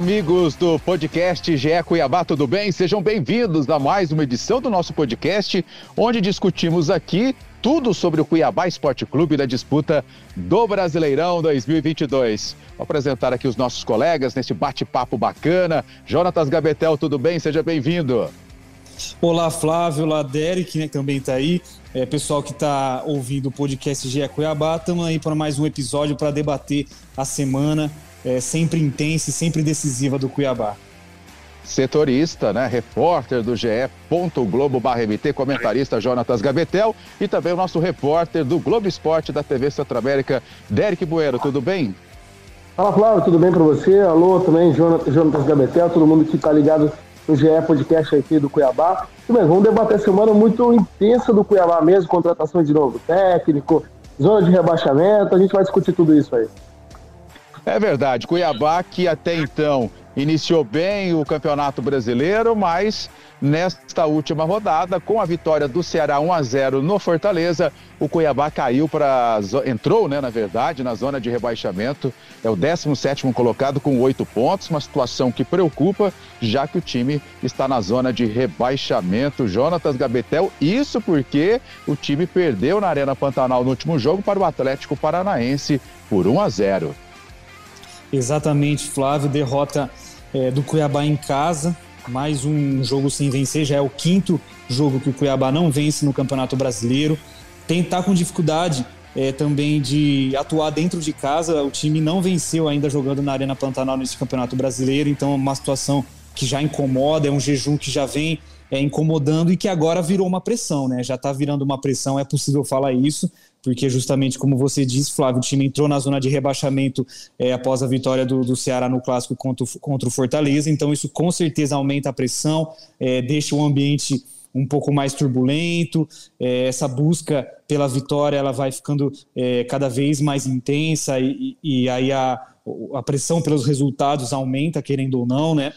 amigos do podcast GE Cuiabá, tudo bem? Sejam bem-vindos a mais uma edição do nosso podcast, onde discutimos aqui tudo sobre o Cuiabá Esporte Clube da disputa do Brasileirão 2022. Vou apresentar aqui os nossos colegas neste bate-papo bacana. Jonatas Gabetel, tudo bem? Seja bem-vindo. Olá, Flávio, olá, Derek, né, também está aí. É, pessoal que está ouvindo o podcast GE Cuiabá, estamos aí para mais um episódio para debater a semana é, sempre intensa e sempre decisiva do Cuiabá. Setorista, né? Repórter do GE. Globo MT, comentarista Jonatas Gabetel e também o nosso repórter do Globo Esporte da TV Centro-América, Derek Bueiro. Tudo bem? Fala Flávio, tudo bem para você? Alô também, Jonatas, Gabetel, todo mundo que está ligado no GE Podcast aqui do Cuiabá. E, bem, vamos debater a semana muito intensa do Cuiabá mesmo, contratação de novo técnico, zona de rebaixamento, a gente vai discutir tudo isso aí. É verdade, Cuiabá que até então iniciou bem o Campeonato Brasileiro, mas nesta última rodada, com a vitória do Ceará 1 a 0 no Fortaleza, o Cuiabá caiu para entrou, né, na verdade, na zona de rebaixamento. É o 17º colocado com oito pontos, uma situação que preocupa, já que o time está na zona de rebaixamento. Jonatas Gabetel, isso porque o time perdeu na Arena Pantanal no último jogo para o Atlético Paranaense por 1 a 0. Exatamente, Flávio. Derrota é, do Cuiabá em casa. Mais um jogo sem vencer. Já é o quinto jogo que o Cuiabá não vence no Campeonato Brasileiro. Tentar com dificuldade é, também de atuar dentro de casa. O time não venceu ainda jogando na Arena Pantanal nesse Campeonato Brasileiro. Então, é uma situação que já incomoda. É um jejum que já vem é, incomodando e que agora virou uma pressão, né? Já está virando uma pressão, é possível falar isso, porque justamente como você disse, Flávio, o time entrou na zona de rebaixamento é, após a vitória do, do, Ceará no clássico contra o, contra o Fortaleza, então isso com certeza aumenta a pressão, é, deixa o ambiente um pouco mais turbulento, é, essa busca pela vitória ela vai ficando é, cada vez mais intensa e, e, e aí a, a pressão pelos resultados aumenta, querendo ou não, né?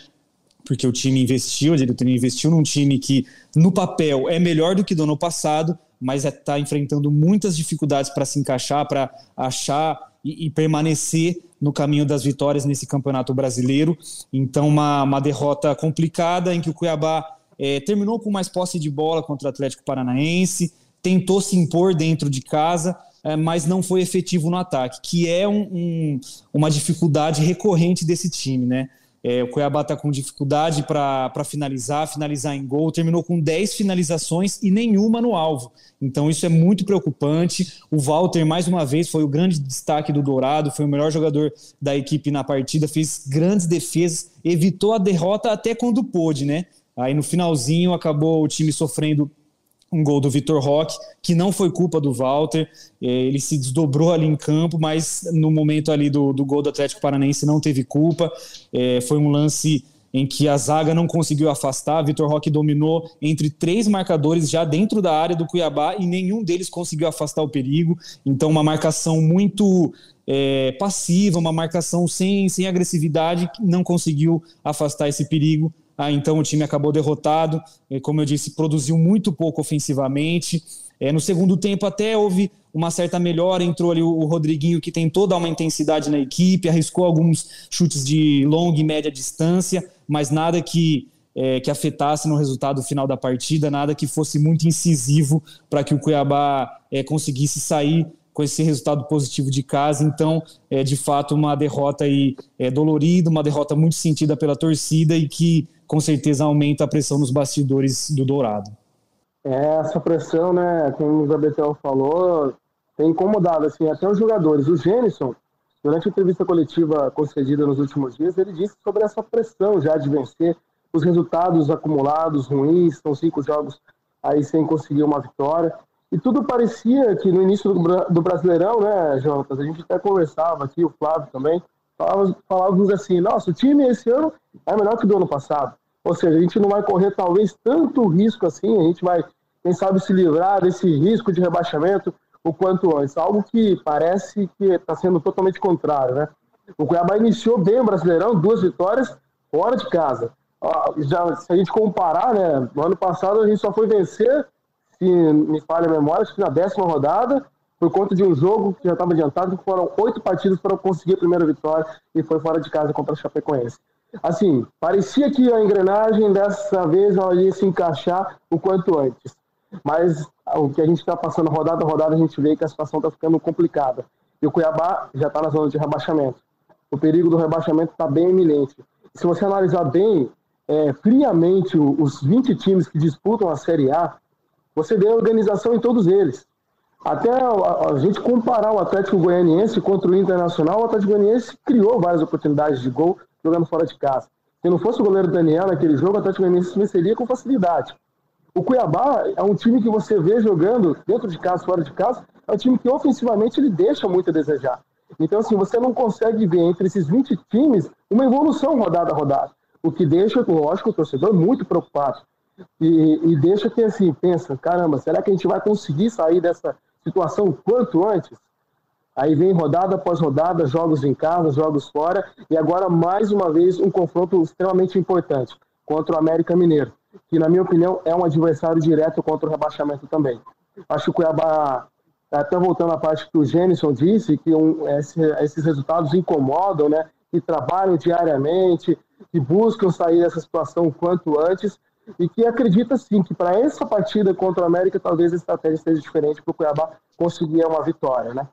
porque o time investiu, a diretoria investiu num time que, no papel, é melhor do que do ano passado, mas está é, enfrentando muitas dificuldades para se encaixar, para achar e, e, permanecer no caminho das vitórias nesse campeonato brasileiro. Então, uma, uma derrota complicada em que o Cuiabá é, terminou com mais posse de bola contra o Atlético Paranaense, tentou se impor dentro de casa, é, mas não foi efetivo no ataque, que é um, um, uma dificuldade recorrente desse time, né? É, o Cuiabá está com dificuldade para finalizar, finalizar em gol, terminou com 10 finalizações e nenhuma no alvo. Então isso é muito preocupante. O Walter, mais uma vez, foi o grande destaque do Dourado, foi o melhor jogador da equipe na partida, fez grandes defesas, evitou a derrota até quando pôde, né? Aí no finalzinho acabou o time sofrendo um gol do Vitor Roque, que não foi culpa do Walter, é, ele se desdobrou ali em campo, mas no momento ali do, do gol do Atlético Paranaense não teve culpa, é, foi um lance em que a zaga não conseguiu afastar, Vitor Roque dominou entre três marcadores já dentro da área do Cuiabá e nenhum deles conseguiu afastar o perigo, então uma marcação muito é, passiva, uma marcação sem, sem agressividade, não conseguiu afastar esse perigo, ah, então o time acabou derrotado. Como eu disse, produziu muito pouco ofensivamente. É, no segundo tempo até houve uma certa melhora, entrou ali o Rodriguinho que tentou dar uma intensidade na equipe, arriscou alguns chutes de longa e média distância, mas nada que, é, que afetasse no resultado final da partida, nada que fosse muito incisivo para que o Cuiabá é, conseguisse sair com esse resultado positivo de casa. Então, é de fato uma derrota aí, é, dolorida, uma derrota muito sentida pela torcida e que com certeza aumenta a pressão nos bastidores do Dourado. É, essa pressão, né, como o Gabetel falou, tem incomodado assim, até os jogadores. O Gênison, durante a entrevista coletiva concedida nos últimos dias, ele disse sobre essa pressão já de vencer, os resultados acumulados ruins, são cinco jogos aí sem conseguir uma vitória. E tudo parecia que no início do, do Brasileirão, né, Jonas, a gente até conversava aqui, o Flávio também, falávamos, falávamos assim, nossa, o time esse ano é melhor que do ano passado. Ou seja, a gente não vai correr talvez tanto risco assim, a gente vai, quem sabe, se livrar desse risco de rebaixamento o quanto antes, algo que parece que está sendo totalmente contrário, né? O Cuiabá iniciou bem o Brasileirão, duas vitórias fora de casa. Já, se a gente comparar, né, no ano passado a gente só foi vencer, me falha a memória, acho que na décima rodada, por conta de um jogo que já estava adiantado, foram oito partidas para conseguir a primeira vitória e foi fora de casa contra a Chapecoense. Assim, parecia que a engrenagem dessa vez ela ia se encaixar o quanto antes. Mas o que a gente está passando rodada a rodada, a gente vê que a situação está ficando complicada. E o Cuiabá já está na zona de rebaixamento. O perigo do rebaixamento está bem iminente. Se você analisar bem, é, friamente, os 20 times que disputam a Série A, você vê a organização em todos eles. Até a, gente comparar o Atlético Goianiense contra o Internacional, o Atlético Goianiense criou várias oportunidades de gol jogando fora de casa. Se não fosse o goleiro Daniel naquele jogo, o Atlético Goianiense venceria com facilidade. O Cuiabá é um time que você vê jogando dentro de casa, fora de casa, é um time que ofensivamente ele deixa muito a desejar. Então, assim, você não consegue ver entre esses 20 times uma evolução rodada a rodada. O que deixa, lógico, o torcedor muito preocupado. E, e deixa que, assim, pensa, caramba, será que a gente vai conseguir sair dessa situação quanto antes? Aí vem rodada após rodada, jogos em casa, jogos fora, e agora mais uma vez um confronto extremamente importante contra o América Mineiro, que na minha opinião é um adversário direto contra o rebaixamento também. Acho que o Cuiabá, até voltando à parte que o Gênison disse, que um, esse, esses resultados incomodam, né? Que trabalham diariamente, que buscam sair dessa situação quanto antes, e que acredita sim que para essa partida contra o América talvez a estratégia seja diferente para o Cuiabá conseguir uma vitória, né?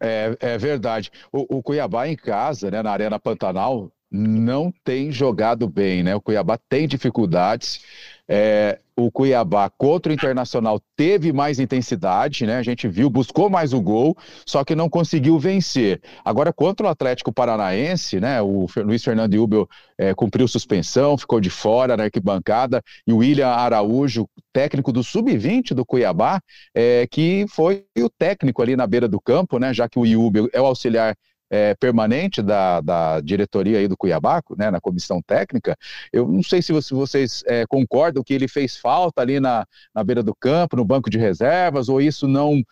É, é verdade. O, o, Cuiabá em casa, né, na Arena Pantanal, não tem jogado bem, né? O Cuiabá tem dificuldades. É, o Cuiabá contra o Internacional teve mais intensidade, né? A gente viu, buscou mais o gol, só que não conseguiu vencer. Agora, contra o Atlético Paranaense, né? O Luiz Fernando Ubel é, cumpriu suspensão, ficou de fora na arquibancada, e o William Araújo, técnico do Sub-20 do Cuiabá, é, que foi o técnico ali na beira do campo, né? Já que o Ubel é o auxiliar é, permanente da, da diretoria aí do Cuiabá, né, na comissão técnica. Eu não sei se vocês é, concordam que ele fez falta ali na, na beira do campo, no banco de reservas, ou isso não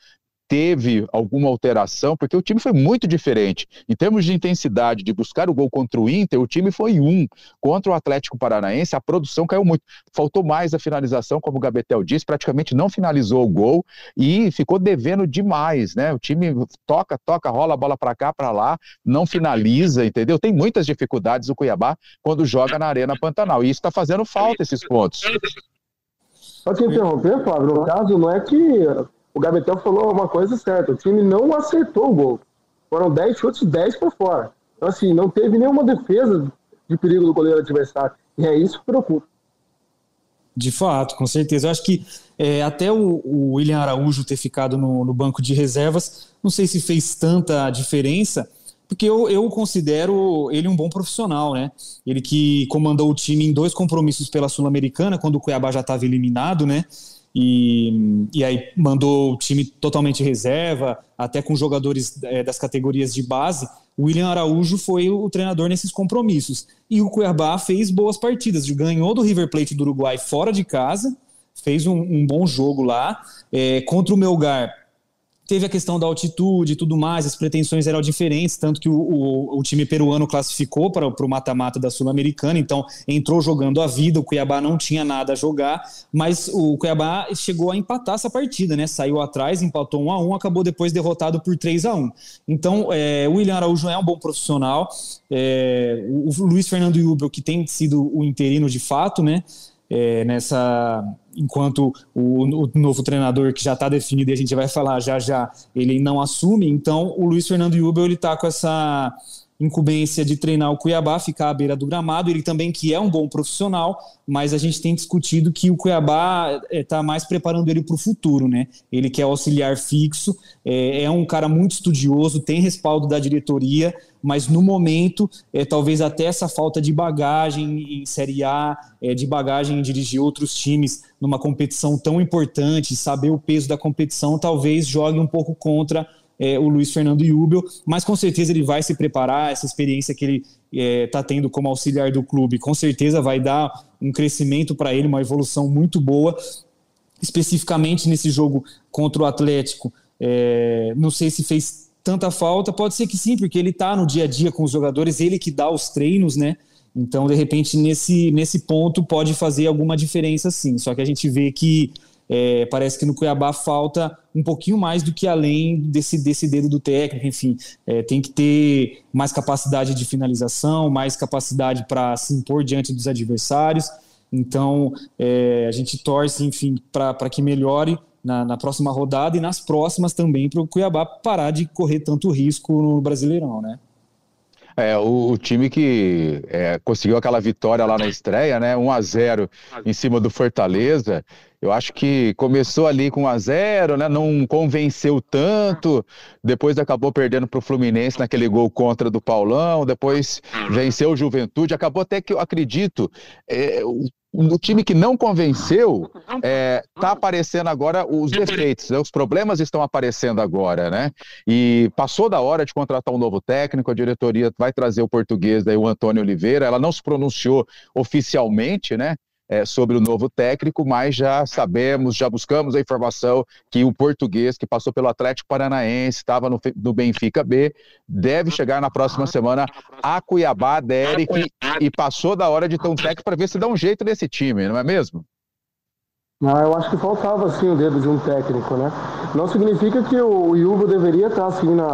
teve alguma alteração, porque o time foi muito diferente. Em termos de intensidade, de buscar o gol contra o Inter, o time foi um. Contra o Atlético Paranaense, a produção caiu muito. Faltou mais a finalização, como o Gabetel disse, praticamente não finalizou o gol e ficou devendo demais, né? O time toca, toca, rola a bola para cá, para lá, não finaliza, entendeu? Tem muitas dificuldades o Cuiabá quando joga na Arena Pantanal. E isso está fazendo falta, esses pontos. Só te interromper, Flávio, no caso, não é que o Gabetel falou uma coisa certa: o time não acertou o gol. Foram 10 chutes, 10 para fora. Então, assim, não teve nenhuma defesa de perigo do goleiro adversário. E é isso que preocupa. De fato, com certeza. Eu acho que é, até o, o, William Araújo ter ficado no, no, banco de reservas, não sei se fez tanta diferença, porque eu, eu considero ele um bom profissional, né? Ele que comandou o time em dois compromissos pela Sul-Americana, quando o Cuiabá já estava eliminado, né? E, e aí mandou o time totalmente reserva, até com jogadores é, das categorias de base. O William Araújo foi o treinador nesses compromissos. E o Cuiabá fez boas partidas, ganhou do River Plate do Uruguai fora de casa, fez um, um bom jogo lá. É, contra o Melgar, Teve a questão da altitude e tudo mais, as pretensões eram diferentes, tanto que o, o, o time peruano classificou para o mata-mata da Sul-Americana, então entrou jogando a vida, o Cuiabá não tinha nada a jogar, mas o Cuiabá chegou a empatar essa partida, né? Saiu atrás, empatou 1 a 1 acabou depois derrotado por 3 a 1 Então, é, o William Araújo é um bom profissional, é, o, o Luiz Fernando Yubel, que tem sido o interino de fato, né? É, nessa enquanto o, o, novo treinador que já está definido e a gente vai falar já já ele não assume então o Luiz Fernando Jubel ele está com essa incumbência de treinar o Cuiabá, ficar à beira do gramado. Ele também que é um bom profissional, mas a gente tem discutido que o Cuiabá está eh, mais preparando ele para o futuro, né? Ele que é auxiliar fixo, é, é, um cara muito estudioso, tem respaldo da diretoria, mas no momento, é, talvez até essa falta de bagagem em Série A, é, de bagagem em dirigir outros times numa competição tão importante, saber o peso da competição, talvez jogue um pouco contra é, o Luiz Fernando Jubel, mas com certeza ele vai se preparar, essa experiência que ele está é, tendo como auxiliar do clube, com certeza vai dar um crescimento para ele, uma evolução muito boa, especificamente nesse jogo contra o Atlético. É, não sei se fez tanta falta, pode ser que sim, porque ele está no dia a dia com os jogadores, ele que dá os treinos, né? Então, de repente, nesse, nesse ponto pode fazer alguma diferença sim. Só que a gente vê que é, parece que no Cuiabá falta um pouquinho mais do que além desse, desse dedo do técnico, enfim, é, tem que ter mais capacidade de finalização, mais capacidade para se impor diante dos adversários. Então, é, a gente torce, enfim, para que melhore na, na, próxima rodada e nas próximas também para o Cuiabá parar de correr tanto risco no Brasileirão, né? É, o, o time que é, conseguiu aquela vitória lá na estreia, né? 1 a 0 em cima do Fortaleza. Eu acho que começou ali com 1 a 0 né? Não convenceu tanto. Depois acabou perdendo para o Fluminense naquele gol contra do Paulão. Depois venceu o Juventude. Acabou até que eu acredito. É, no time que não convenceu, está é, aparecendo agora os defeitos, né? os problemas estão aparecendo agora, né? E passou da hora de contratar um novo técnico, a diretoria vai trazer o português, aí, o Antônio Oliveira, ela não se pronunciou oficialmente, né? É, sobre o novo técnico, mas já sabemos, já buscamos a informação que o português que passou pelo Atlético Paranaense, estava no, no, Benfica B, deve chegar na próxima semana a Cuiabá, Derek, e passou da hora de ter um técnico para ver se dá um jeito nesse time, não é mesmo? Ah, eu acho que faltava sim o dedo de um técnico, né? Não significa que o Hugo deveria estar assim na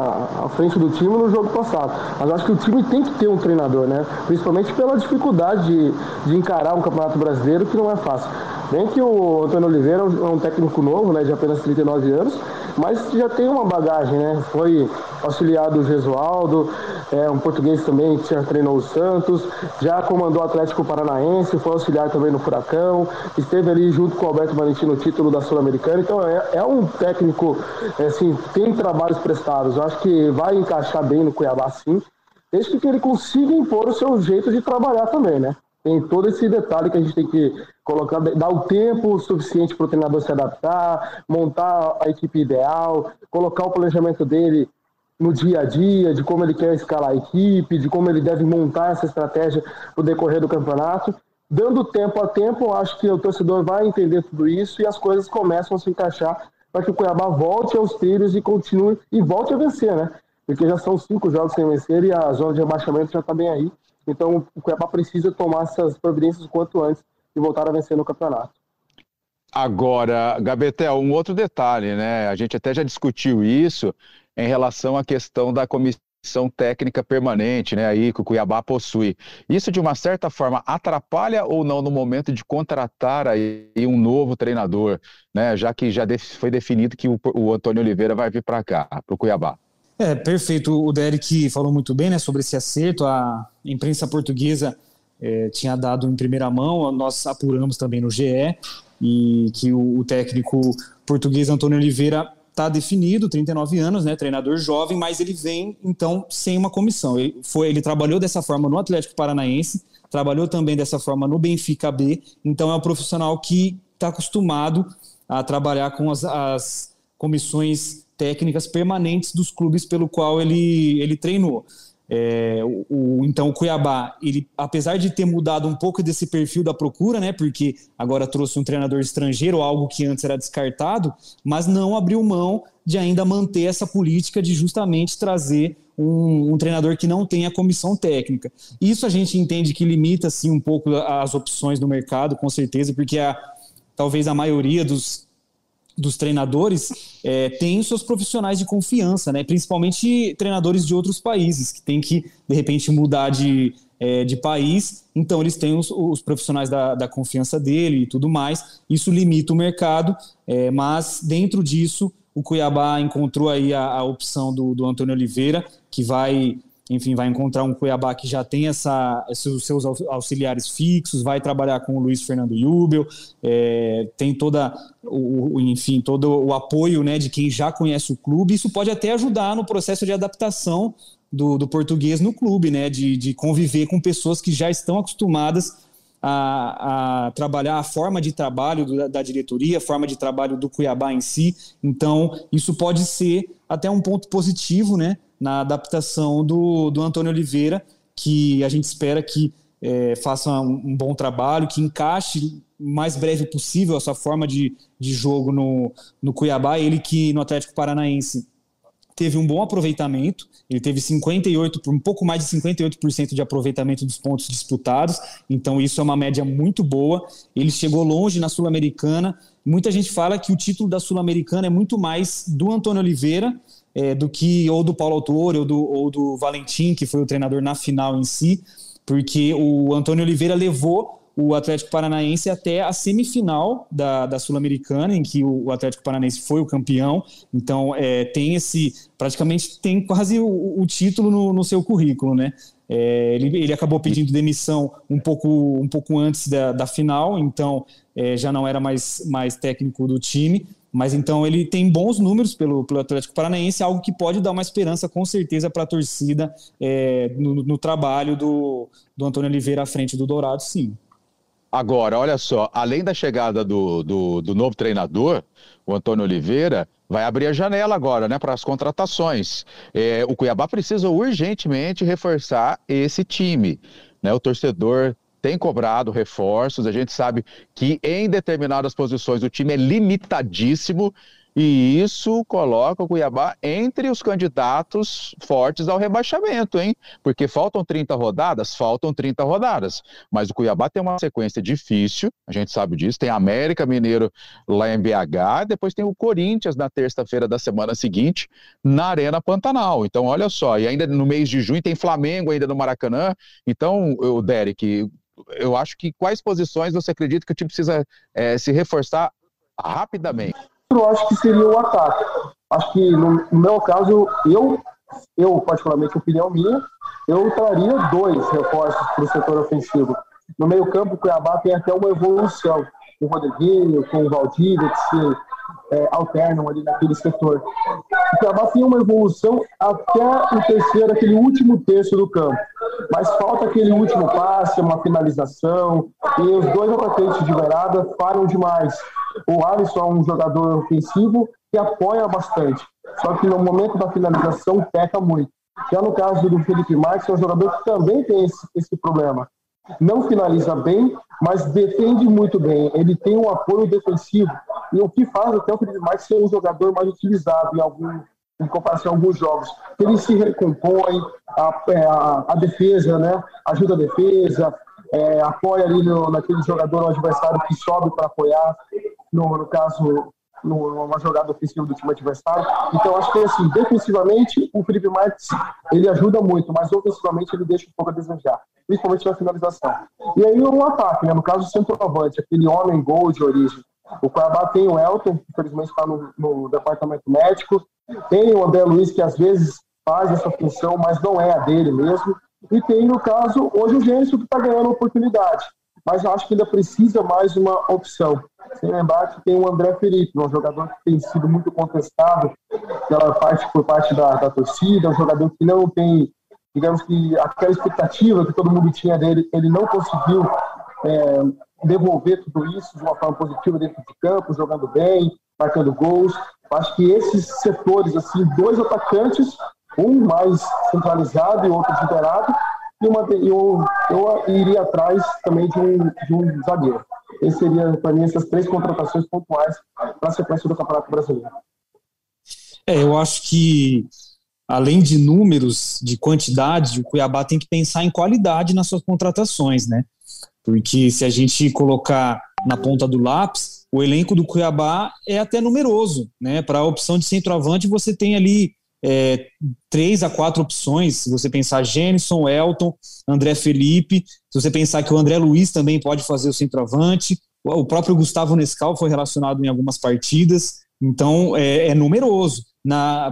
à frente do time no jogo passado, mas eu acho que o time tem que ter um treinador, né? Principalmente pela dificuldade de, de encarar um campeonato brasileiro que não é fácil. Bem que o Antônio Oliveira é um técnico novo, né, de apenas 39 anos, mas já tem uma bagagem, né? Foi auxiliar do Gesualdo, é, um português também que já treinou o Santos, já comandou o Atlético Paranaense, foi auxiliar também no Furacão, esteve ali junto com o Alberto Valentim no título da Sul-Americana, então é, é, um técnico, é, assim, tem trabalhos prestados, eu acho que vai encaixar bem no Cuiabá sim, desde que ele consiga impor o seu jeito de trabalhar também, né? Tem todo esse detalhe que a gente tem que colocar, dar o tempo suficiente para o treinador se adaptar, montar a equipe ideal, colocar o planejamento dele no dia a dia, de como ele quer escalar a equipe, de como ele deve montar essa estratégia no decorrer do campeonato. Dando tempo a tempo, acho que o torcedor vai entender tudo isso e as coisas começam a se encaixar para que o Cuiabá volte aos trilhos e continue e volte a vencer, né? Porque já são cinco jogos sem vencer e a zona de rebaixamento já está bem aí. Então o Cuiabá precisa tomar essas providências o quanto antes e voltar a vencer no campeonato. Agora, Gabetel, um outro detalhe, né? A gente até já discutiu isso em relação à questão da comissão técnica permanente, né, aí que o Cuiabá possui. Isso de uma certa forma atrapalha ou não no momento de contratar aí um novo treinador, né, já que já foi definido que o, o Antônio Oliveira vai vir para cá, para o Cuiabá. É, perfeito. O Derek falou muito bem, né, sobre esse acerto. A imprensa portuguesa é, tinha dado em primeira mão, nós apuramos também no GE, e que o, o técnico português Antônio Oliveira está definido, 39 anos, né, treinador jovem, mas ele vem então sem uma comissão. Ele foi, ele trabalhou dessa forma no Atlético Paranaense, trabalhou também dessa forma no Benfica B, então é um profissional que está acostumado a trabalhar com as, as comissões técnicas permanentes dos clubes pelo qual ele, ele treinou. É, o, então o Cuiabá, ele, apesar de ter mudado um pouco desse perfil da procura, né, porque agora trouxe um treinador estrangeiro, algo que antes era descartado, mas não abriu mão de ainda manter essa política de justamente trazer um, um treinador que não tenha comissão técnica. Isso a gente entende que limita assim um pouco as opções no mercado, com certeza, porque a, talvez a maioria dos dos treinadores é, tem seus profissionais de confiança, né? principalmente treinadores de outros países, que tem que, de repente, mudar de, é, de país, então eles têm os, os profissionais da, da, confiança dele e tudo mais, isso limita o mercado, é, mas dentro disso, o Cuiabá encontrou aí a, a opção do, do Antônio Oliveira, que vai enfim, vai encontrar um Cuiabá que já tem essa, esses seus auxiliares fixos, vai trabalhar com o Luiz Fernando Jubel, é, tem toda o, enfim, todo o apoio né, de quem já conhece o clube. Isso pode até ajudar no processo de adaptação do, do português no clube, né, de, de conviver com pessoas que já estão acostumadas a, a, trabalhar a forma de trabalho da, diretoria, a forma de trabalho do Cuiabá em si. Então, isso pode ser até um ponto positivo, né? Na adaptação do, do Antônio Oliveira, que a gente espera que é, faça um, um, bom trabalho, que encaixe mais breve possível a sua forma de, de jogo no, no Cuiabá. Ele que no Atlético Paranaense teve um bom aproveitamento, ele teve 58, um pouco mais de 58% de aproveitamento dos pontos disputados, então isso é uma média muito boa. Ele chegou longe na Sul-Americana. Muita gente fala que o título da Sul-Americana é muito mais do Antônio Oliveira é, do que ou do Paulo Autor ou do, ou do Valentim, que foi o treinador na final em si, porque o Antônio Oliveira levou o Atlético Paranaense até a semifinal da, da Sul-Americana, em que o, Atlético Paranaense foi o campeão. Então, é, tem esse. Praticamente tem quase o, o título no, no, seu currículo, né? É, ele, ele, acabou pedindo demissão um pouco, um pouco antes da, da final, então é, já não era mais, mais técnico do time. Mas então ele tem bons números pelo, pelo Atlético Paranaense, algo que pode dar uma esperança com certeza para a torcida é, no, no, trabalho do, do Antônio Oliveira à frente do Dourado, sim. Agora, olha só, além da chegada do, do, do novo treinador, o Antônio Oliveira, vai abrir a janela agora, né, para as contratações. É, o Cuiabá precisa urgentemente reforçar esse time. Né? O torcedor tem cobrado reforços, a gente sabe que em determinadas posições o time é limitadíssimo e isso coloca o Cuiabá entre os candidatos fortes ao rebaixamento, hein? Porque faltam 30 rodadas, faltam 30 rodadas. Mas o Cuiabá tem uma sequência difícil, a gente sabe disso. Tem América Mineiro lá em BH, depois tem o Corinthians na terça-feira da semana seguinte, na Arena Pantanal. Então, olha só, e ainda no mês de junho tem Flamengo ainda no Maracanã. Então, o Derek, eu acho que quais posições você acredita que o time precisa é, se reforçar rapidamente? eu acho que seria o ataque. Acho que no, meu caso, eu, eu particularmente, opinião minha, eu traria dois reforços para o setor ofensivo. No meio campo, o Cuiabá tem até uma evolução, com o Rodriguinho, com o que se é, alternam ali naquele setor. O Cuiabá tem uma evolução até o terceiro, aquele último terço do campo. Mas falta aquele último passe, uma finalização, e os dois atacantes de beirada param demais. O Alisson é um jogador ofensivo que apoia bastante, só que no momento da finalização peca muito. Já no caso do Felipe Marques, é um jogador que também tem esse, esse problema. Não finaliza bem, mas defende muito bem. Ele tem um apoio defensivo. E o que faz até o Felipe Marques ser um jogador mais utilizado em algum, em comparação a alguns jogos. Ele se recompõe, a, é, a, a defesa, né? ajuda a defesa, é, apoia ali no, naquele jogador adversário que sobe para apoiar no, no caso, numa jogada ofensiva do time adversário. Então, acho que, assim, defensivamente, o Felipe Marques, ele ajuda muito, mas ofensivamente ele deixa um pouco a desejar, principalmente na finalização. E aí, um ataque, né? No caso, o centroavante, aquele homem gol de origem. O Cuiabá tem o Elton, que infelizmente está no, no, departamento médico. Tem o André Luiz, que às vezes faz essa função, mas não é a dele mesmo. E tem, no caso, hoje o Gênesis que está ganhando oportunidade mas eu acho que ainda precisa mais uma opção. Sem lembrar que tem o André Felipe, um jogador que tem sido muito contestado pela parte, por parte da, da torcida, um jogador que não tem, digamos que, aquela expectativa que todo mundo tinha dele, ele não conseguiu é, devolver tudo isso de uma forma positiva dentro de campo, jogando bem, marcando gols. Acho que esses setores, assim, dois atacantes, um mais centralizado e outro liberado, e uma, eu, eu iria atrás também de um, de um zagueiro. Esse seria, para mim, essas três contratações pontuais para a sequência do Campeonato Brasileiro. É, eu acho que, além de números, de quantidade, o Cuiabá tem que pensar em qualidade nas suas contratações, né? Porque se a gente colocar na ponta do lápis, o elenco do Cuiabá é até numeroso, né? Para a opção de centroavante, você tem ali é, três a quatro opções, se você pensar Jenison, Elton, André Felipe, se você pensar que o André Luiz também pode fazer o centroavante, o próprio Gustavo Nescal foi relacionado em algumas partidas, então é, é numeroso.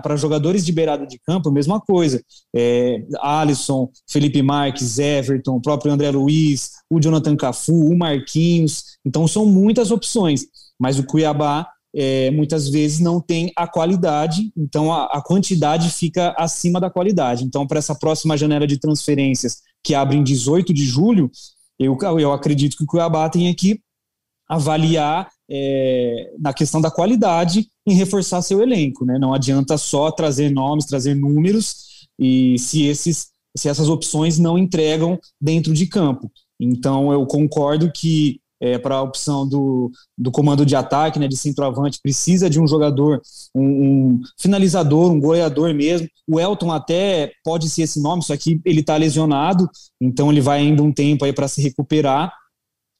Para jogadores de beirada de campo, mesma coisa. É, Alisson, Felipe Marques, Everton, o próprio André Luiz, o Jonathan Cafu, o Marquinhos. Então são muitas opções. Mas o Cuiabá é, muitas vezes não tem a qualidade, então a, a quantidade fica acima da qualidade. Então, para essa próxima janela de transferências, que abre em 18 de julho, eu, eu acredito que o Cuiabá tem que avaliar é, na questão da qualidade em reforçar seu elenco. Né? Não adianta só trazer nomes, trazer números, e se, esses, se essas opções não entregam dentro de campo. Então, eu concordo que é, para a opção do, do comando de ataque, né, de centroavante, precisa de um jogador, um, um, finalizador, um goleador mesmo. O Elton até pode ser esse nome, só que ele está lesionado, então ele vai ainda um tempo aí para se recuperar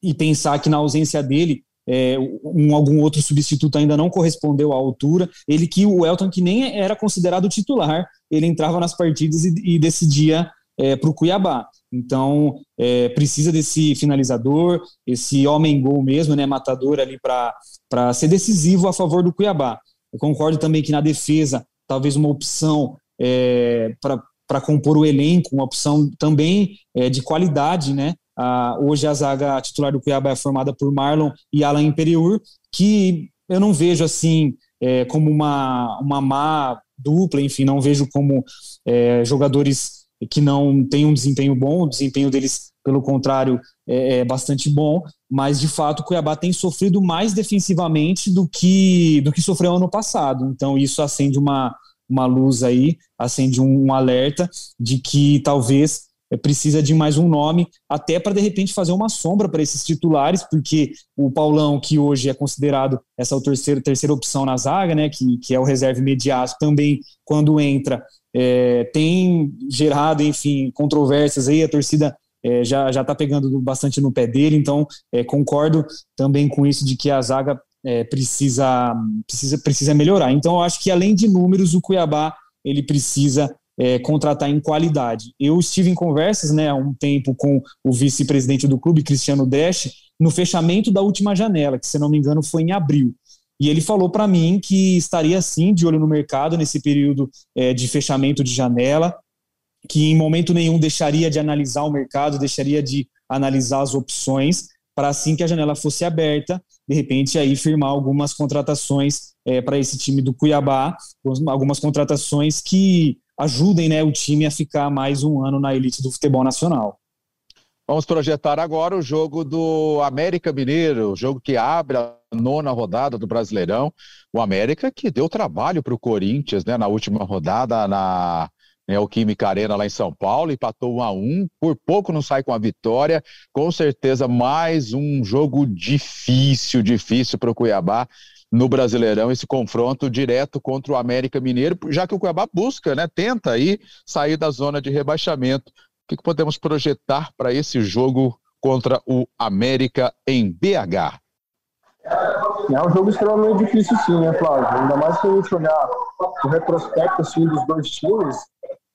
e pensar que na ausência dele é, um, algum outro substituto ainda não correspondeu à altura. Ele que o Elton que nem era considerado titular, ele entrava nas partidas e, e decidia é, para o Cuiabá. Então, é, precisa desse finalizador, esse homem-gol mesmo, né, matador ali para ser decisivo a favor do Cuiabá. Eu concordo também que na defesa, talvez uma opção é, para compor o elenco, uma opção também é, de qualidade, né? Ah, hoje a zaga titular do Cuiabá é formada por Marlon e Alan Imperiur, que eu não vejo assim é, como uma, uma má dupla, enfim, não vejo como é, jogadores que não tem um desempenho bom, o desempenho deles, pelo contrário, é, é, bastante bom, mas de fato o Cuiabá tem sofrido mais defensivamente do que, do que sofreu ano passado. Então isso acende uma, uma luz aí, acende um, um alerta de que talvez é, precisa de mais um nome, até para de repente fazer uma sombra para esses titulares, porque o Paulão, que hoje é considerado essa terceira, terceira opção na zaga, né, que, que é o reserva imediato, também quando entra é, tem gerado, enfim, controvérsias aí, a torcida é, já está pegando bastante no pé dele, então é, concordo também com isso de que a zaga é, precisa, precisa, precisa melhorar. Então eu acho que além de números, o Cuiabá ele precisa é, contratar em qualidade. Eu estive em conversas né, há um tempo com o vice-presidente do clube, Cristiano Dash, no fechamento da última janela, que se não me engano foi em abril. E ele falou para mim que estaria sim de olho no mercado nesse período é, de fechamento de janela, que em momento nenhum deixaria de analisar o mercado, deixaria de analisar as opções, para assim que a janela fosse aberta, de repente aí firmar algumas contratações é, para esse time do Cuiabá, algumas contratações que ajudem né, o time a ficar mais um ano na elite do futebol nacional. Vamos projetar agora o jogo do América Mineiro, o jogo que abre nona rodada do Brasileirão. O América que deu trabalho para o Corinthians né, na última rodada na Neoquímica Arena lá em São Paulo, empatou 1 a 1 por pouco não sai com a vitória. Com certeza, mais um jogo difícil, difícil para o Cuiabá no Brasileirão, esse confronto direto contra o América Mineiro, já que o Cuiabá busca, né, tenta aí sair da zona de rebaixamento que, que podemos projetar para esse jogo contra o América em BH? É um jogo extremamente difícil, sim, né, Flávio? Ainda mais se a gente olhar o retrospecto assim, dos dois times,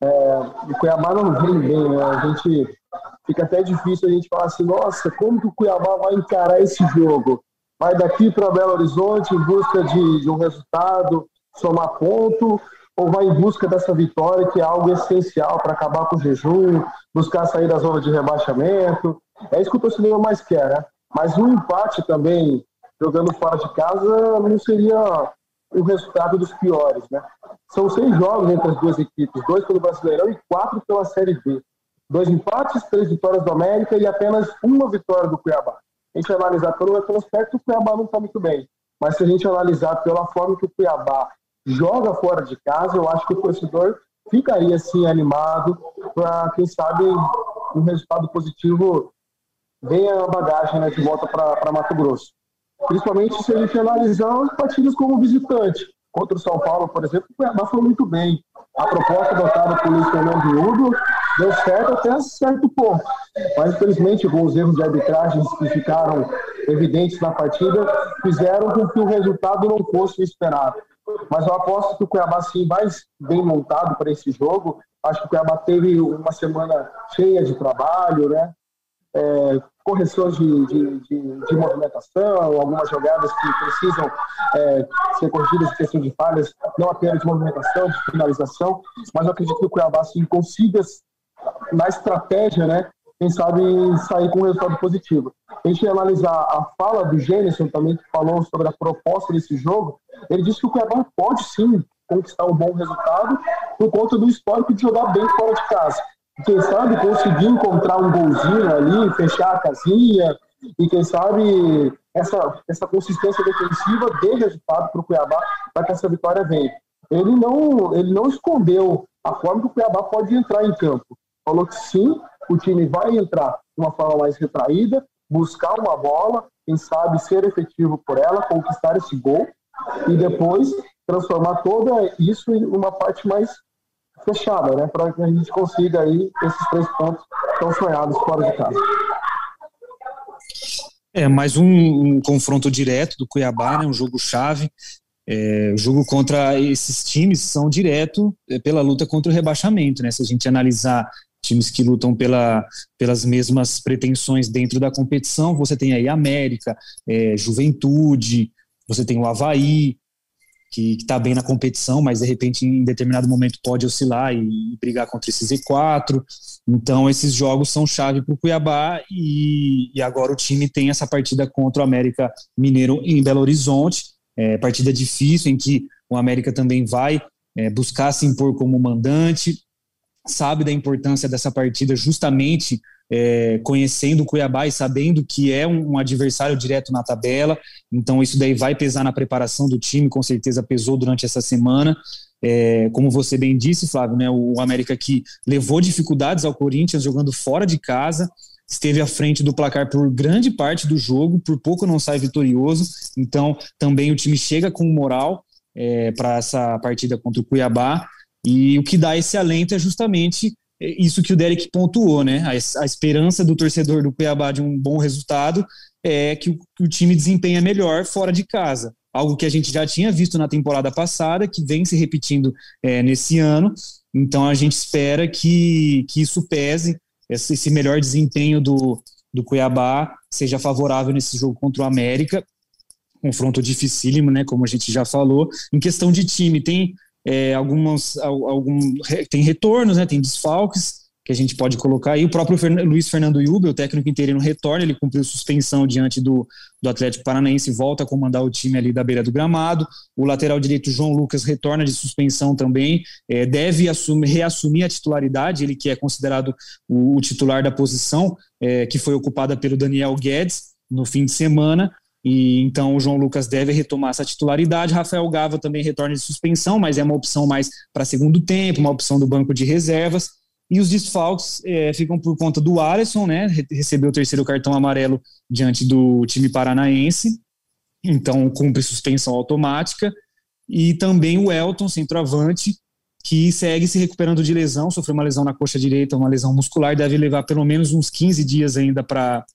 é, o Cuiabá não vem bem, né? A gente fica até difícil a gente falar assim, nossa, como que o Cuiabá vai encarar esse jogo? Vai daqui para Belo Horizonte em busca de, de um resultado, somar ponto, ou vai em busca dessa vitória, que é algo essencial para acabar com o jejum, buscar sair da zona de rebaixamento. É isso que o torcedor mais quer, né? Mas um empate também, jogando fora de casa, não seria o resultado dos piores, né? São seis jogos entre as duas equipes, dois pelo Brasileirão e quatro pela Série B. Dois empates, três vitórias do América e apenas uma vitória do Cuiabá. A gente analisar pelo retrospecto, o Cuiabá não está muito bem. Mas se a gente analisar pela forma que o Cuiabá joga fora de casa, eu acho que o torcedor ficaria assim animado para, quem sabe, um resultado positivo venha a bagagem né, de volta para Mato Grosso. Principalmente se a gente analisar os partidos como visitante. Contra o São Paulo, por exemplo, o Cuiabá foi muito bem. A proposta adotada por Luiz Fernando Hugo deu certo até certo ponto. Mas, infelizmente, os erros de arbitragem que ficaram evidentes na partida, fizeram com que o resultado não fosse esperado. Mas eu aposto que o Cuiabá sim vai bem montado para esse jogo. Acho que o Cuiabá teve uma semana cheia de trabalho, né? É, correções de, de, de, de, movimentação, algumas jogadas que precisam é, ser corrigidas em questão de falhas, não apenas de movimentação, de finalização, mas eu acredito que o Cuiabá sim, consiga, na estratégia, né, quem sabe sair com um resultado positivo. A gente analisar a fala do Gênison também, que falou sobre a proposta desse jogo, ele disse que o Cuiabá pode sim conquistar um bom resultado por conta do histórico de jogar bem fora de casa. Quem sabe conseguir encontrar um golzinho ali, fechar a casinha, e quem sabe essa, essa consistência defensiva dê resultado para o Cuiabá para que essa vitória venha. Ele não, ele não escondeu a forma que o Cuiabá pode entrar em campo. Falou que sim, o time vai entrar de uma forma mais retraída, buscar uma bola, quem sabe ser efetivo por ela, conquistar esse gol e depois transformar toda isso em uma parte mais fechada, né, para que a gente consiga aí esses três pontos tão sonhados fora de casa. É mais um, um confronto direto do Cuiabá, né, um jogo chave. É, jogo contra esses times são direto é, pela luta contra o rebaixamento, né? Se a gente analisar times que lutam pela, pelas mesmas pretensões dentro da competição, você tem aí América, é, Juventude, você tem o Havaí, que está bem na competição, mas de repente em determinado momento pode oscilar e, brigar contra esse Z4. Então esses jogos são chave para o Cuiabá e, e, agora o time tem essa partida contra o América Mineiro em Belo Horizonte, é, partida difícil em que o América também vai é, buscar se impor como mandante, sabe da importância dessa partida justamente é, conhecendo o Cuiabá e sabendo que é um, um, adversário direto na tabela, então isso daí vai pesar na preparação do time, com certeza pesou durante essa semana. É, como você bem disse, Flávio, né, o América que levou dificuldades ao Corinthians jogando fora de casa, esteve à frente do placar por grande parte do jogo, por pouco não sai vitorioso, então também o time chega com moral é, para essa partida contra o Cuiabá. E o que dá esse alento é justamente isso que o Derek pontuou, né? A, a, esperança do torcedor do Cuiabá de um bom resultado é que o, que o, time desempenha melhor fora de casa. Algo que a gente já tinha visto na temporada passada, que vem se repetindo é, nesse ano. Então a gente espera que, que isso pese, esse, esse melhor desempenho do, do Cuiabá seja favorável nesse jogo contra o América. Confronto dificílimo, né? Como a gente já falou. Em questão de time, tem é, algumas, algum, tem retornos, né, tem desfalques que a gente pode colocar aí. O próprio Luiz Fernando Yube, o técnico interino, retorna, ele cumpriu suspensão diante do, do Atlético Paranaense, volta a comandar o time ali da beira do gramado. O lateral direito, João Lucas, retorna de suspensão também, é, deve assumir, reassumir a titularidade, ele que é considerado o, o titular da posição, é, que foi ocupada pelo Daniel Guedes no fim de semana. E então o João Lucas deve retomar essa titularidade. Rafael Gava também retorna de suspensão, mas é uma opção mais para segundo tempo, uma opção do banco de reservas. E os desfalques é, ficam por conta do Alisson, né? Recebeu o terceiro cartão amarelo diante do time paranaense, então cumpre suspensão automática. E também o Elton, centroavante, que segue se recuperando de lesão, sofreu uma lesão na coxa direita, uma lesão muscular, deve levar pelo menos uns 15 dias ainda para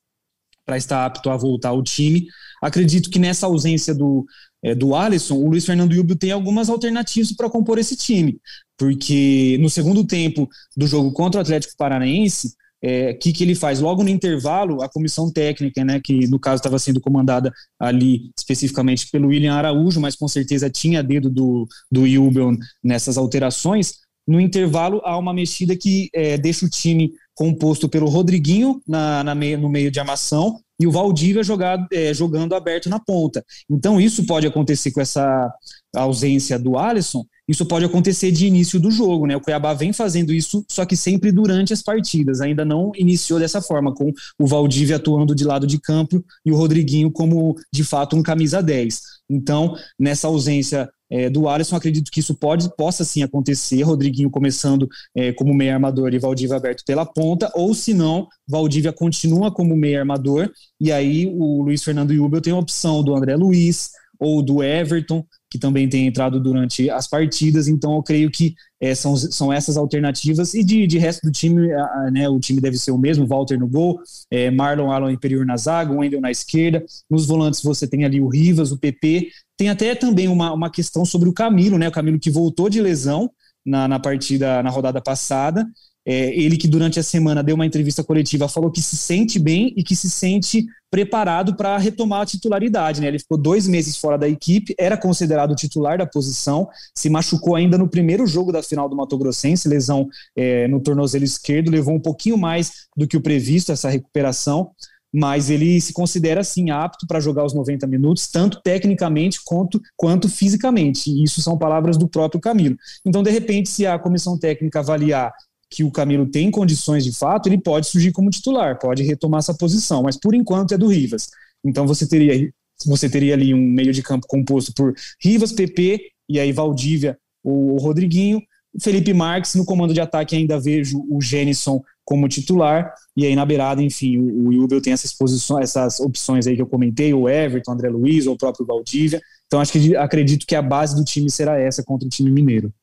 estar apto a voltar ao time. Acredito que nessa ausência do, é, do Alisson, o Luiz Fernando Yubio tem algumas alternativas para compor esse time, porque no segundo tempo do jogo contra o Atlético Paranaense, é, que, que ele faz? Logo no intervalo, a comissão técnica, né, que no caso estava sendo comandada ali especificamente pelo William Araújo, mas com certeza tinha dedo do, do Yubel nessas alterações, no intervalo há uma mexida que é, deixa o time composto pelo Rodriguinho na, na meio, no meio de armação e o Valdívia jogado, é, jogando aberto na ponta. Então, isso pode acontecer com essa ausência do Alisson, isso pode acontecer de início do jogo, né? O Cuiabá vem fazendo isso, só que sempre durante as partidas, ainda não iniciou dessa forma, com o Valdívia atuando de lado de campo e o Rodriguinho como, de fato, um camisa 10. Então, nessa ausência é, do Alisson, acredito que isso pode, possa sim acontecer, Rodriguinho começando é, como meio armador e Valdívia aberto pela ponta, ou se não, Valdívia continua como meio armador, e aí o Luiz Fernando Jubel tem a opção do André Luiz ou do Everton, que também tem entrado durante as partidas, então eu creio que é, são, são essas alternativas, e de, de resto do time, né, o time deve ser o mesmo, Walter no gol, é, Marlon Alon inferior na zaga, Wendel na esquerda, nos volantes você tem ali o Rivas, o PP, tem até também uma, uma questão sobre o Camilo, né, o Camilo que voltou de lesão na, na partida, na rodada passada, é, ele que durante a semana deu uma entrevista coletiva falou que se sente bem e que se sente preparado para retomar a titularidade. Né? Ele ficou dois meses fora da equipe, era considerado titular da posição, se machucou ainda no primeiro jogo da final do Mato Grossense, lesão é, no tornozelo esquerdo, levou um pouquinho mais do que o previsto essa recuperação, mas ele se considera assim apto para jogar os 90 minutos, tanto tecnicamente quanto, quanto fisicamente. E isso são palavras do próprio Camilo. Então, de repente, se a comissão técnica avaliar que o Camilo tem condições de fato, ele pode surgir como titular, pode retomar essa posição, mas por enquanto é do Rivas. Então você teria, você teria ali um meio de campo composto por Rivas, PP e aí Valdívia ou Rodriguinho. Felipe Marques no comando de ataque ainda vejo o Gênison como titular, e aí na beirada, enfim, o, o Jubel tem essas posições, essas opções aí que eu comentei, o Everton, André Luiz, ou o próprio Valdívia. Então acho que acredito que a base do time será essa contra o time mineiro.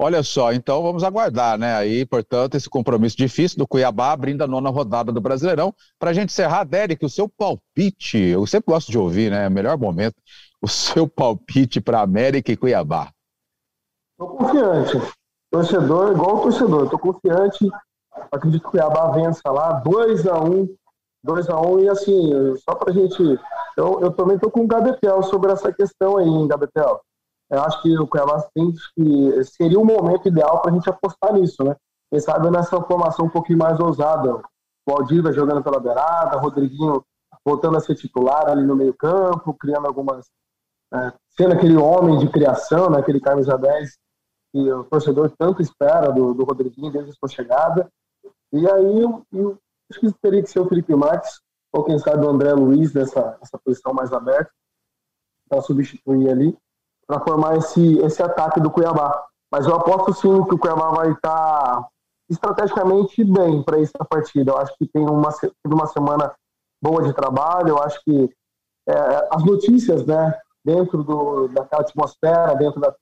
Olha só, então vamos aguardar, né? Aí, portanto, esse compromisso difícil do Cuiabá abrindo a nona rodada do Brasileirão. Para a gente encerrar, Derek, o seu palpite, eu sempre gosto de ouvir, né? Melhor momento, o seu palpite para América e Cuiabá. Estou confiante. Torcedor, igual o torcedor, estou confiante. Acredito que o Cuiabá vença lá, 2x1. 2x1 um, e assim, só para a gente. Eu, eu também estou com o Gabetel sobre essa questão aí, hein, Gabetel. Eu acho que o Cuiabá tem que seria o momento ideal para a gente apostar nisso, né? Quem sabe nessa formação um pouquinho mais ousada. O Aldiva jogando pela beirada, Rodriguinho voltando a ser titular ali no meio campo, criando algumas... É, sendo aquele homem de criação, né? aquele camisa 10 que o torcedor tanto espera do, do Rodriguinho desde a sua chegada. E aí, eu, acho que teria que ser o Felipe Marques, ou quem sabe o André Luiz nessa, nessa posição mais aberta, para substituir ali para formar esse, esse ataque do Cuiabá. Mas eu aposto sim que o Cuiabá vai estar tá estrategicamente bem para essa partida. Eu acho que tem uma, uma semana boa de trabalho, eu acho que é, as notícias, né, dentro do, daquela atmosfera, dentro, da,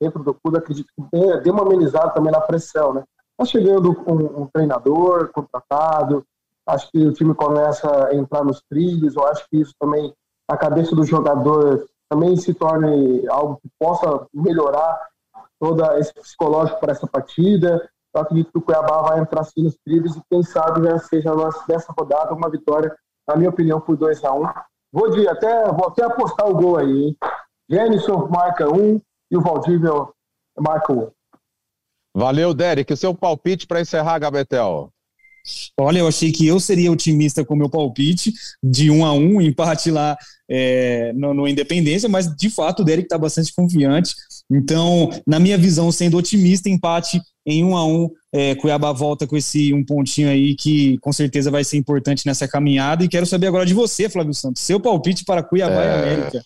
dentro do clube, acredito que deu uma amenizada também na pressão, né. Está chegando um, um, treinador contratado, acho que o time começa a entrar nos trilhos, eu acho que isso também, a cabeça do jogador também se torne algo que possa melhorar todo esse psicológico para essa partida. Eu acredito que o Cuiabá vai entrar sim nos trilhos e quem sabe já seja dessa rodada uma vitória, na minha opinião, por 2 a 1 um. Vou, de, até, vou até apostar o gol aí, hein? Jenison marca 1 um, e o Valdívia marca 1. Um. Valeu, Derek. O seu palpite para encerrar, Gabetel. Olha, eu achei que eu seria otimista com o meu palpite de um a um, empate lá é, no, no, Independência, mas de fato o Derek está bastante confiante. Então, na minha visão, sendo otimista, empate em um a um, é, Cuiabá volta com esse um pontinho aí que com certeza vai ser importante nessa caminhada. E quero saber agora de você, Flávio Santos, seu palpite para Cuiabá é... e América.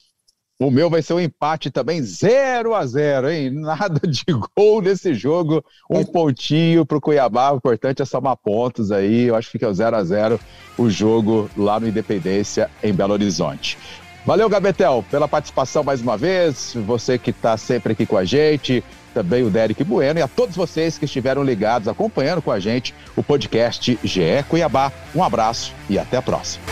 O meu vai ser um empate também, 0 a 0 hein? Nada de gol nesse jogo. Um pontinho para o Cuiabá. O importante é somar pontos aí. Eu acho que fica 0 a 0 o jogo lá no Independência, em Belo Horizonte. Valeu, Gabetel, pela participação mais uma vez. Você que está sempre aqui com a gente. Também o Derek Bueno e a todos vocês que estiveram ligados, acompanhando com a gente o podcast GE Cuiabá. Um abraço e até a próxima.